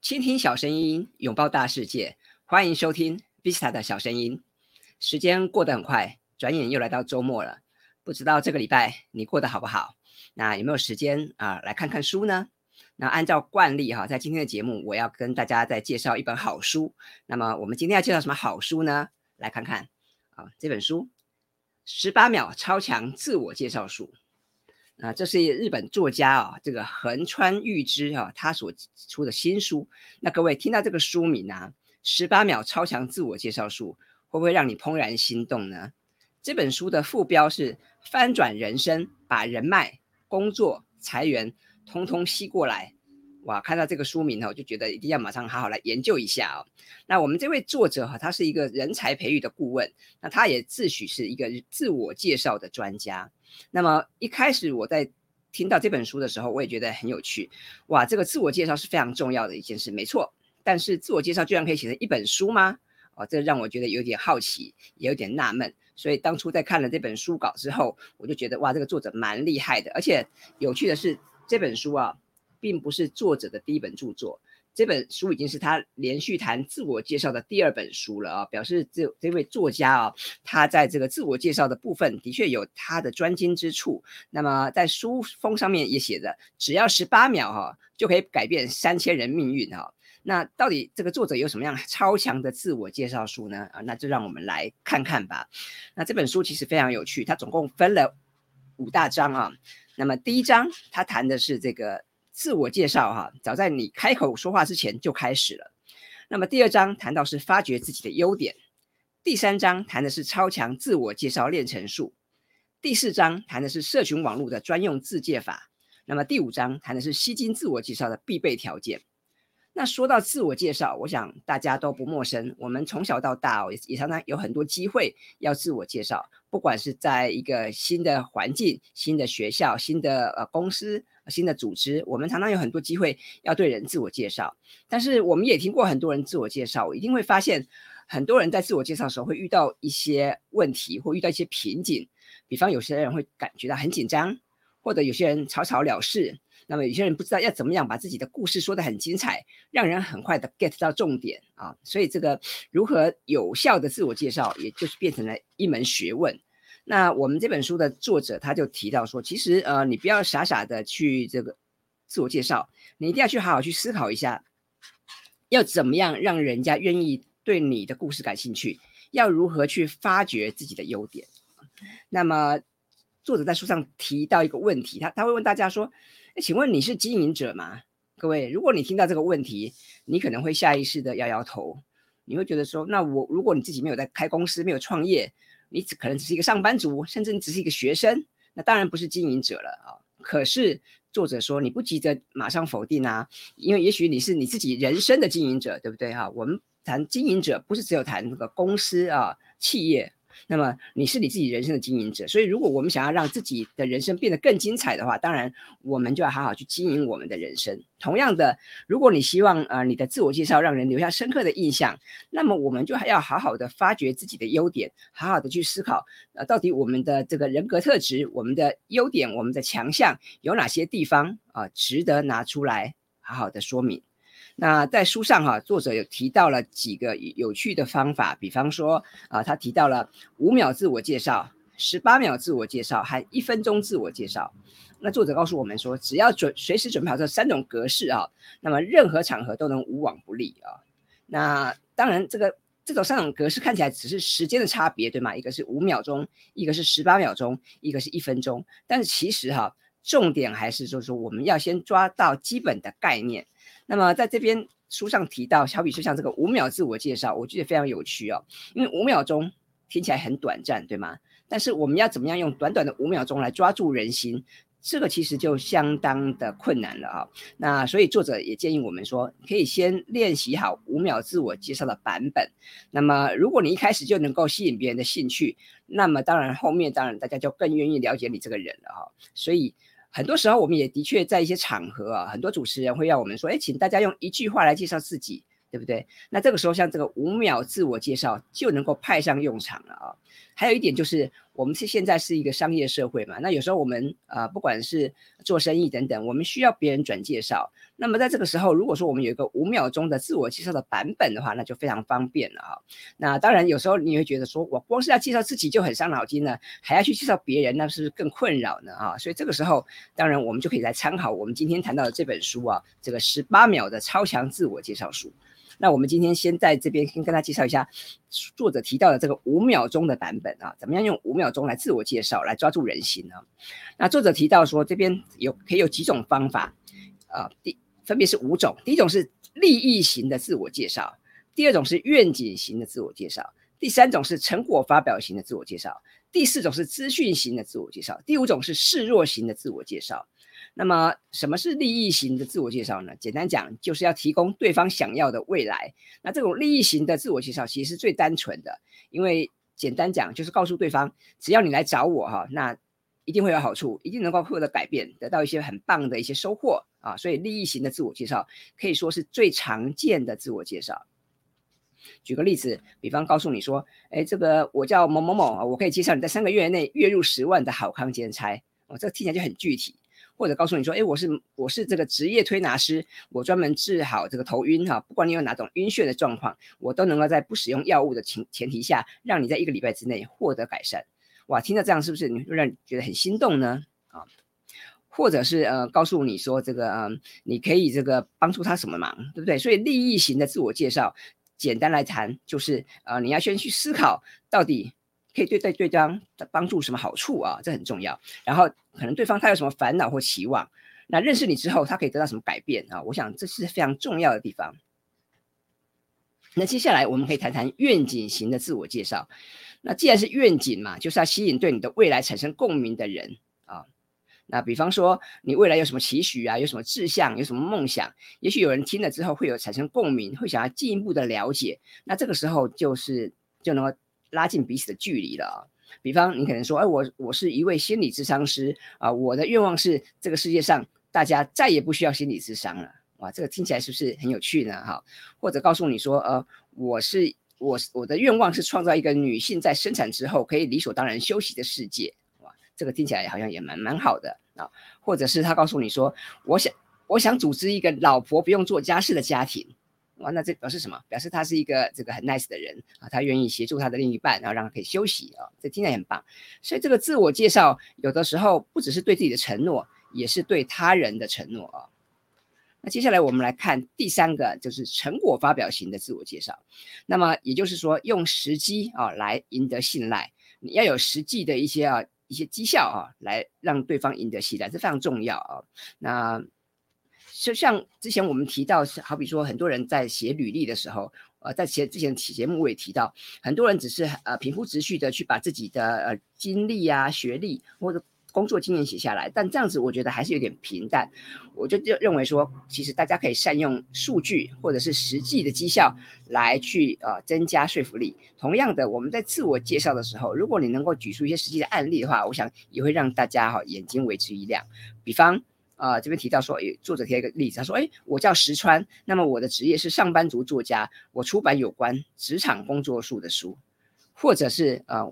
倾听小声音，拥抱大世界。欢迎收听 Vista 的小声音。时间过得很快，转眼又来到周末了。不知道这个礼拜你过得好不好？那有没有时间啊、来看看书呢？那按照惯例哈，在今天的节目，我要跟大家再介绍一本好书。那么我们今天要介绍什么好书呢？来看看啊，这本书《十八秒超强自我介绍术》。啊，这是日本作家啊，这个横川裕之啊，他所出的新书。那各位听到这个书名啊，《十八秒超强自我介绍术》，会不会让你怦然心动呢？这本书的副标是“翻转人生，把人脉、工作、财源通通吸过来”。哇，看到这个书名哦，就觉得一定要马上好好来研究一下哦。那我们这位作者哈，他是一个人才培育的顾问，那他也自诩是一个自我介绍的专家。那么一开始我在听到这本书的时候，我也觉得很有趣。哇，这个自我介绍是非常重要的一件事，没错。但是自我介绍居然可以写成一本书吗？哦，这让我觉得有点好奇，也有点纳闷。所以当初在看了这本书稿之后，我就觉得哇，这个作者蛮厉害的。而且有趣的是，这本书啊，并不是作者的第一本著作。这本书已经是他连续谈自我介绍的第二本书了啊，表示这这位作家啊，他在这个自我介绍的部分的确有他的专精之处。那么在书封上面也写着，只要十八秒哈，就可以改变三千人命运哈。那到底这个作者有什么样超强的自我介绍书呢？啊，那就让我们来看看吧。那这本书其实非常有趣，它总共分了五大章啊。那么第一章，他谈的是这个。自我介绍哈，早在你开口说话之前就开始了。那么第二章谈到是发掘自己的优点，第三章谈的是超强自我介绍练成术，第四章谈的是社群网络的专用自介法。那么第五章谈的是吸睛自我介绍的必备条件。那说到自我介绍，我想大家都不陌生。我们从小到大，也也常常有很多机会要自我介绍，不管是在一个新的环境、新的学校、新的呃公司、新的组织，我们常常有很多机会要对人自我介绍。但是我们也听过很多人自我介绍，我一定会发现很多人在自我介绍的时候会遇到一些问题，或遇到一些瓶颈。比方有些人会感觉到很紧张，或者有些人草草了事。那么有些人不知道要怎么样把自己的故事说得很精彩，让人很快的 get 到重点啊，所以这个如何有效的自我介绍，也就是变成了一门学问。那我们这本书的作者他就提到说，其实呃，你不要傻傻的去这个自我介绍，你一定要去好好去思考一下，要怎么样让人家愿意对你的故事感兴趣，要如何去发掘自己的优点。那么作者在书上提到一个问题，他他会问大家说。请问你是经营者吗？各位，如果你听到这个问题，你可能会下意识的摇摇头，你会觉得说，那我如果你自己没有在开公司，没有创业，你只可能只是一个上班族，甚至你只是一个学生，那当然不是经营者了啊。可是作者说，你不急着马上否定啊，因为也许你是你自己人生的经营者，对不对哈？我们谈经营者，不是只有谈那个公司啊，企业。那么你是你自己人生的经营者，所以如果我们想要让自己的人生变得更精彩的话，当然我们就要好好去经营我们的人生。同样的，如果你希望呃你的自我介绍让人留下深刻的印象，那么我们就还要好好的发掘自己的优点，好好的去思考呃到底我们的这个人格特质、我们的优点、我们的强项有哪些地方啊，值得拿出来好好的说明。那在书上哈、作者有提到了几个有趣的方法，比方说啊，他提到了五秒自我介绍、十八秒自我介绍，还一分钟自我介绍。那作者告诉我们说，只要准随时准备好这三种格式啊，那么任何场合都能无往不利啊。那当然，这个这种三种格式看起来只是时间的差别，对吗？一个是五秒钟，一个是十八秒钟，一个是一分钟。但是其实哈、重点还是就是说，我们要先抓到基本的概念。那么在这边书上提到，好比说像这个五秒自我介绍，我觉得非常有趣哦，因为五秒钟听起来很短暂，对吗？但是我们要怎么样用短短的五秒钟来抓住人心，这个其实就相当的困难了啊。那所以作者也建议我们说，可以先练习好五秒自我介绍的版本。那么如果你一开始就能够吸引别人的兴趣，那么当然后面当然大家就更愿意了解你这个人了哈。所以。很多时候，我们也的确在一些场合啊，很多主持人会要我们说：“哎，请大家用一句话来介绍自己，对不对？”那这个时候，像这个五秒自我介绍就能够派上用场了啊。还有一点就是，我们是现在是一个商业社会嘛，那有时候我们、呃，不管是做生意等等，我们需要别人转介绍。那么在这个时候，如果说我们有一个五秒钟的自我介绍的版本的话，那就非常方便了啊。那当然有时候你会觉得说，我光是要介绍自己就很伤脑筋了，还要去介绍别人，那是不是更困扰呢啊？所以这个时候，当然我们就可以来参考我们今天谈到的这本书啊，这个十八秒的超强自我介绍书。那我们今天先在这边先跟大家介绍一下作者提到的这个五秒钟的版本啊，怎么样用五秒钟来自我介绍，来抓住人心呢？那作者提到说，这边有可以有几种方法啊，第分别是五种，第一种是利益型的自我介绍，第二种是愿景型的自我介绍，第三种是成果发表型的自我介绍，第四种是资讯型的自我介绍，第五种是示弱型的自我介绍。那么，什么是利益型的自我介绍呢？简单讲，就是要提供对方想要的未来。那这种利益型的自我介绍其实是最单纯的，因为简单讲就是告诉对方，只要你来找我哈，那一定会有好处，一定能够获得改变，得到一些很棒的一些收获啊。所以，利益型的自我介绍可以说是最常见的自我介绍。举个例子，比方告诉你说，哎，这个我叫某某某啊，我可以介绍你在三个月内月入十万的好康兼差哦，这个听起来就很具体。或者告诉你说，哎，我是我是这个职业推拿师，我专门治好这个头晕哈，不管你有哪种晕眩的状况，我都能够在不使用药物的前前提下，让你在一个礼拜之内获得改善。哇，听到这样是不是你会让你觉得很心动呢？啊，或者是呃，告诉你说这个嗯、你可以这个帮助他什么忙，对不对？所以利益型的自我介绍，简单来谈就是呃，你要先去思考到底。可以对对对方帮助什么好处啊？这很重要。然后可能对方他有什么烦恼或期望，那认识你之后，他可以得到什么改变啊？我想这是非常重要的地方。那接下来我们可以谈谈愿景型的自我介绍。那既然是愿景嘛，就是要吸引对你的未来产生共鸣的人啊。那比方说你未来有什么期许啊？有什么志向？有什么梦想？也许有人听了之后会有产生共鸣，会想要进一步的了解。那这个时候就是就能够。拉近彼此的距离了啊，比方你可能说，哎，我我是一位心理咨商师啊，我的愿望是这个世界上大家再也不需要心理咨商了，哇，这个听起来是不是很有趣呢？哈，或者告诉你说，呃，我是我我的愿望是创造一个女性在生产之后可以理所当然休息的世界，哇，这个听起来好像也蛮蛮好的啊，或者是他告诉你说，我想我想组织一个老婆不用做家事的家庭。哇，那这表示什么？表示他是一个这个很 nice 的人啊，他愿意协助他的另一半，然后让他可以休息啊，这听起来很棒。所以这个自我介绍有的时候不只是对自己的承诺，也是对他人的承诺啊。那接下来我们来看第三个，就是成果发表型的自我介绍。那么也就是说，用时机啊来赢得信赖，你要有实际的一些啊一些绩效啊，来让对方赢得信赖，这非常重要啊。那就像之前我们提到，是好比说，很多人在写履历的时候，呃，在前之前节目我也提到，很多人只是呃平铺直叙的去把自己的呃经历啊、学历或者工作经验写下来，但这样子我觉得还是有点平淡。我就就认为说，其实大家可以善用数据或者是实际的绩效来去呃增加说服力。同样的，我们在自我介绍的时候，如果你能够举出一些实际的案例的话，我想也会让大家哈眼睛为之一亮。比方。啊、这边提到说，诶，作者提了一个例子，他说，诶，我叫石川，那么我的职业是上班族作家，我出版有关职场工作术的书，或者是呃，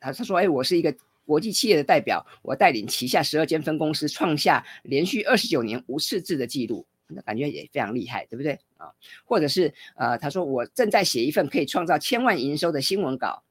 他他说，诶，我是一个国际企业的代表，我带领旗下十二间分公司创下连续二十九年无赤字的记录，那感觉也非常厉害，对不对啊？或者是呃，他说我正在写一份可以创造千万营收的新闻稿，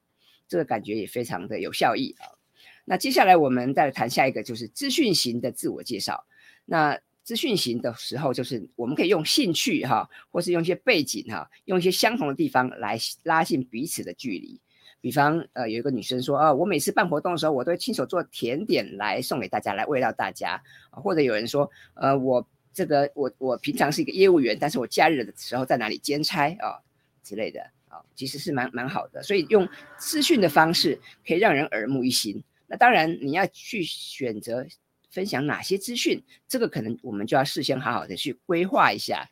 这个感觉也非常的有效益啊。那接下来我们再来谈下一个，就是资讯型的自我介绍。那资讯型的时候，就是我们可以用兴趣哈，或是用一些背景哈，用一些相同的地方来拉近彼此的距离。比方，呃，有一个女生说啊，我每次办活动的时候，我都会亲手做甜点来送给大家，来慰劳大家。或者有人说，呃，我这个我我平常是一个业务员，但是我假日的时候在哪里兼差啊之类的啊，其实是蛮蛮好的。所以用资讯的方式可以让人耳目一新。那当然你要去选择。分享哪些资讯？这个可能我们就要事先好好的去规划一下。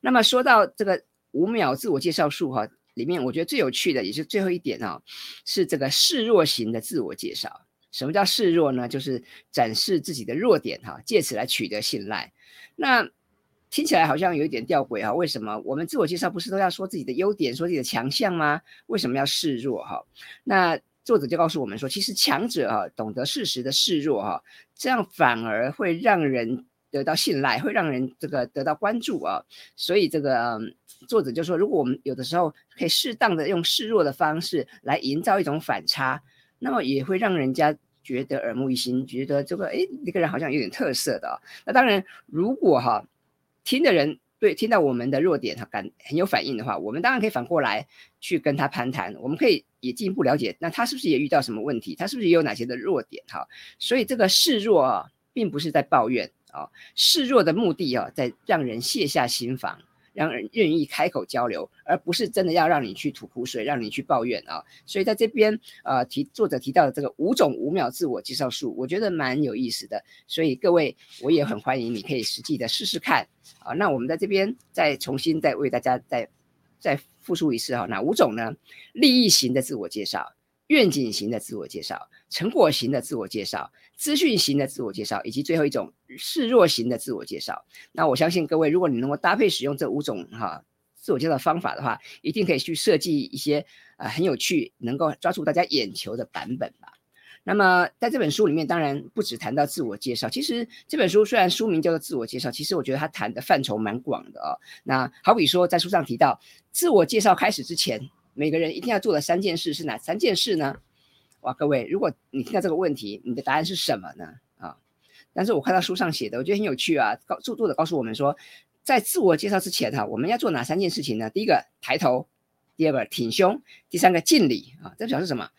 那么说到这个五秒自我介绍术哈，里面我觉得最有趣的也是最后一点啊，是这个示弱型的自我介绍。什么叫示弱呢？就是展示自己的弱点哈，借此来取得信赖。那听起来好像有一点吊诡哈，为什么我们自我介绍不是都要说自己的优点，说自己的强项吗？为什么要示弱哈？那作者就告诉我们说，其实强者啊，懂得适时的示弱哈，这样反而会让人得到信赖，会让人这个得到关注啊。所以这个作者就说，如果我们有的时候可以适当的用示弱的方式来营造一种反差，那么也会让人家觉得耳目一新，觉得这个哎，那个人好像有点特色的。那当然，如果哈听的人。对，听到我们的弱点，他感很有反应的话，我们当然可以反过来去跟他攀谈。我们可以也进一步了解，那他是不是也遇到什么问题？他是不是也有哪些的弱点？哈，所以这个示弱啊，并不是在抱怨啊，示弱的目的啊，在让人卸下心防。让人愿意开口交流，而不是真的要让你去吐苦水，让你去抱怨啊。所以在这边，呃，提作者提到的这个五种五秒自我介绍术，我觉得蛮有意思的。所以各位，我也很欢迎你可以实际的试试看啊。那我们在这边再重新再为大家再再复述一次哈，哪五种呢？利益型的自我介绍。愿景型的自我介绍，成果型的自我介绍，资讯型的自我介绍，以及最后一种示弱型的自我介绍。那我相信各位，如果你能够搭配使用这五种哈自我介绍方法的话，一定可以去设计一些啊、呃、很有趣，能够抓住大家眼球的版本吧。那么在这本书里面，当然不只谈到自我介绍，其实这本书虽然书名叫做自我介绍，其实我觉得它谈的范畴蛮广的哦。那好比说，在书上提到，自我介绍开始之前。每个人一定要做的三件事是哪三件事呢？哇，各位，如果你听到这个问题，你的答案是什么呢？啊，但是我看到书上写的，我觉得很有趣啊。告作者告诉我们说，在自我介绍之前哈，我们要做哪三件事情呢？第一个抬头，第二个挺胸，第三个敬礼啊。这表示什么？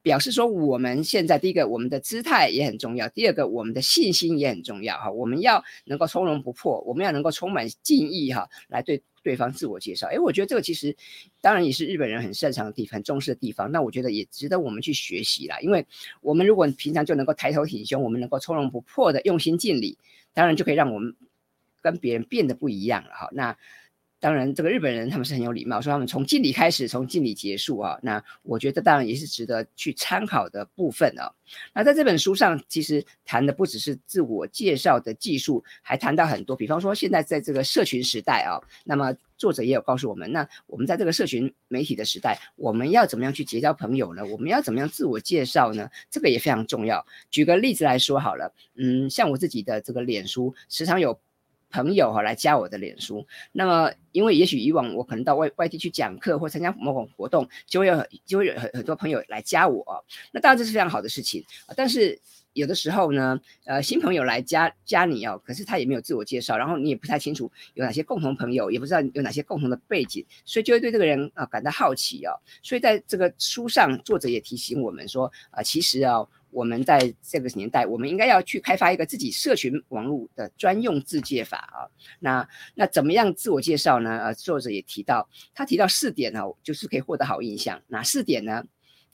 表示说我们现在第一个，我们的姿态也很重要；第二个，我们的信心也很重要哈。我们要能够从容不迫，我们要能够充满敬意哈，来对。对方自我介绍，哎，我觉得这个其实当然也是日本人很擅长的地方，很重视的地方。那我觉得也值得我们去学习啦，因为我们如果平常就能够抬头挺胸，我们能够从容不迫的用心尽力，当然就可以让我们跟别人变得不一样了哈。那。当然，这个日本人他们是很有礼貌，说他们从敬礼开始，从敬礼结束啊。那我觉得当然也是值得去参考的部分啊。那在这本书上，其实谈的不只是自我介绍的技术，还谈到很多，比方说现在在这个社群时代啊，那么作者也有告诉我们，那我们在这个社群媒体的时代，我们要怎么样去结交朋友呢？我们要怎么样自我介绍呢？这个也非常重要。举个例子来说好了，嗯，像我自己的这个脸书，时常有。朋友哈来加我的脸书，那么因为也许以往我可能到外外地去讲课或参加某种活动，就会有就会有很很多朋友来加我，那当然这是非常好的事情，但是有的时候呢，呃新朋友来加加你哦，可是他也没有自我介绍，然后你也不太清楚有哪些共同朋友，也不知道有哪些共同的背景，所以就会对这个人啊感到好奇哦，所以在这个书上作者也提醒我们说啊，其实啊。我们在这个年代，我们应该要去开发一个自己社群网络的专用自介法啊。那那怎么样自我介绍呢？呃，作者也提到，他提到四点呢，就是可以获得好印象。哪四点呢？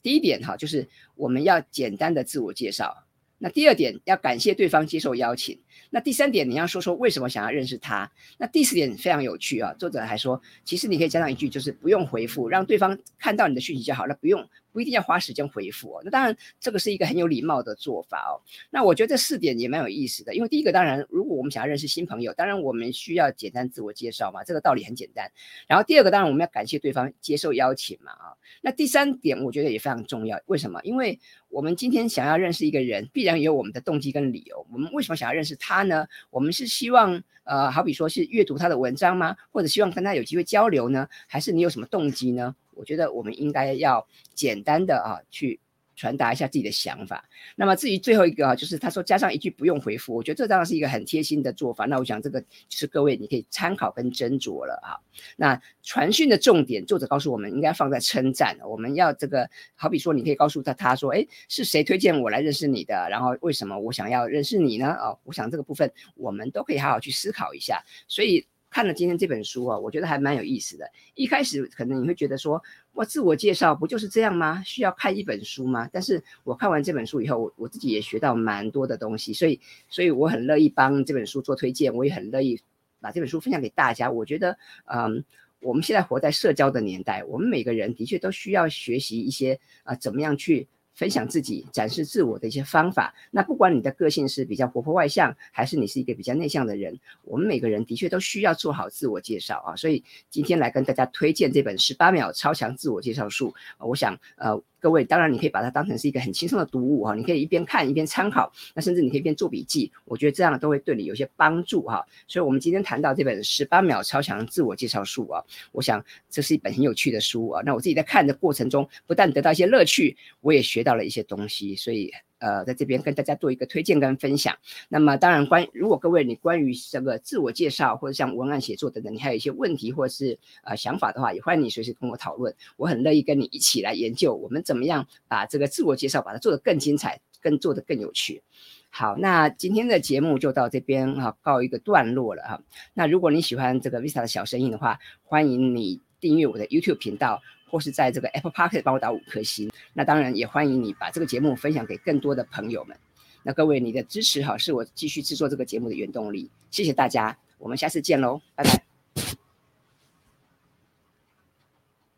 第一点哈，就是我们要简单的自我介绍。那第二点要感谢对方接受邀请。那第三点你要说说为什么想要认识他。那第四点非常有趣啊，作者还说，其实你可以加上一句，就是不用回复，让对方看到你的讯息就好了，不用。不一定要花时间回复哦，那当然这个是一个很有礼貌的做法哦。那我觉得这四点也蛮有意思的，因为第一个当然，如果我们想要认识新朋友，当然我们需要简单自我介绍嘛，这个道理很简单。然后第二个当然我们要感谢对方接受邀请嘛啊。那第三点我觉得也非常重要，为什么？因为我们今天想要认识一个人，必然有我们的动机跟理由。我们为什么想要认识他呢？我们是希望呃，好比说是阅读他的文章吗？或者希望跟他有机会交流呢？还是你有什么动机呢？我觉得我们应该要简单的啊去传达一下自己的想法。那么至于最后一个啊，就是他说加上一句不用回复，我觉得这当然是一个很贴心的做法。那我想这个就是各位你可以参考跟斟酌了啊。那传讯的重点，作者告诉我们应该放在称赞。我们要这个好比说，你可以告诉他，他说，哎，是谁推荐我来认识你的？然后为什么我想要认识你呢？哦，我想这个部分我们都可以好好去思考一下。所以。看了今天这本书啊，我觉得还蛮有意思的。一开始可能你会觉得说，哇，自我介绍不就是这样吗？需要看一本书吗？但是我看完这本书以后，我我自己也学到蛮多的东西，所以所以我很乐意帮这本书做推荐，我也很乐意把这本书分享给大家。我觉得，嗯，我们现在活在社交的年代，我们每个人的确都需要学习一些啊，怎么样去。分享自己、展示自我的一些方法。那不管你的个性是比较活泼外向，还是你是一个比较内向的人，我们每个人的确都需要做好自我介绍啊。所以今天来跟大家推荐这本《十八秒超强自我介绍术》。我想，呃，各位，当然你可以把它当成是一个很轻松的读物哈，你可以一边看一边参考，那甚至你可以一边做笔记，我觉得这样都会对你有些帮助哈。所以，我们今天谈到这本《十八秒超强自我介绍术》啊，我想这是一本很有趣的书啊。那我自己在看的过程中，不但得到一些乐趣，我也学到了一些东西，所以。呃，在这边跟大家做一个推荐跟分享。那么，当然关如果各位你关于这个自我介绍或者像文案写作等等，你还有一些问题或者是呃想法的话，也欢迎你随时跟我讨论。我很乐意跟你一起来研究，我们怎么样把这个自我介绍把它做得更精彩，更做得更有趣。好，那今天的节目就到这边哈，告一个段落了哈。那如果你喜欢这个 Visa 的小声音的话，欢迎你订阅我的 YouTube 频道。或是在这个 Apple Pocket 帮我打五颗星，那当然也欢迎你把这个节目分享给更多的朋友们。那各位，你的支持哈是我继续制作这个节目的原动力。谢谢大家，我们下次见喽，拜拜。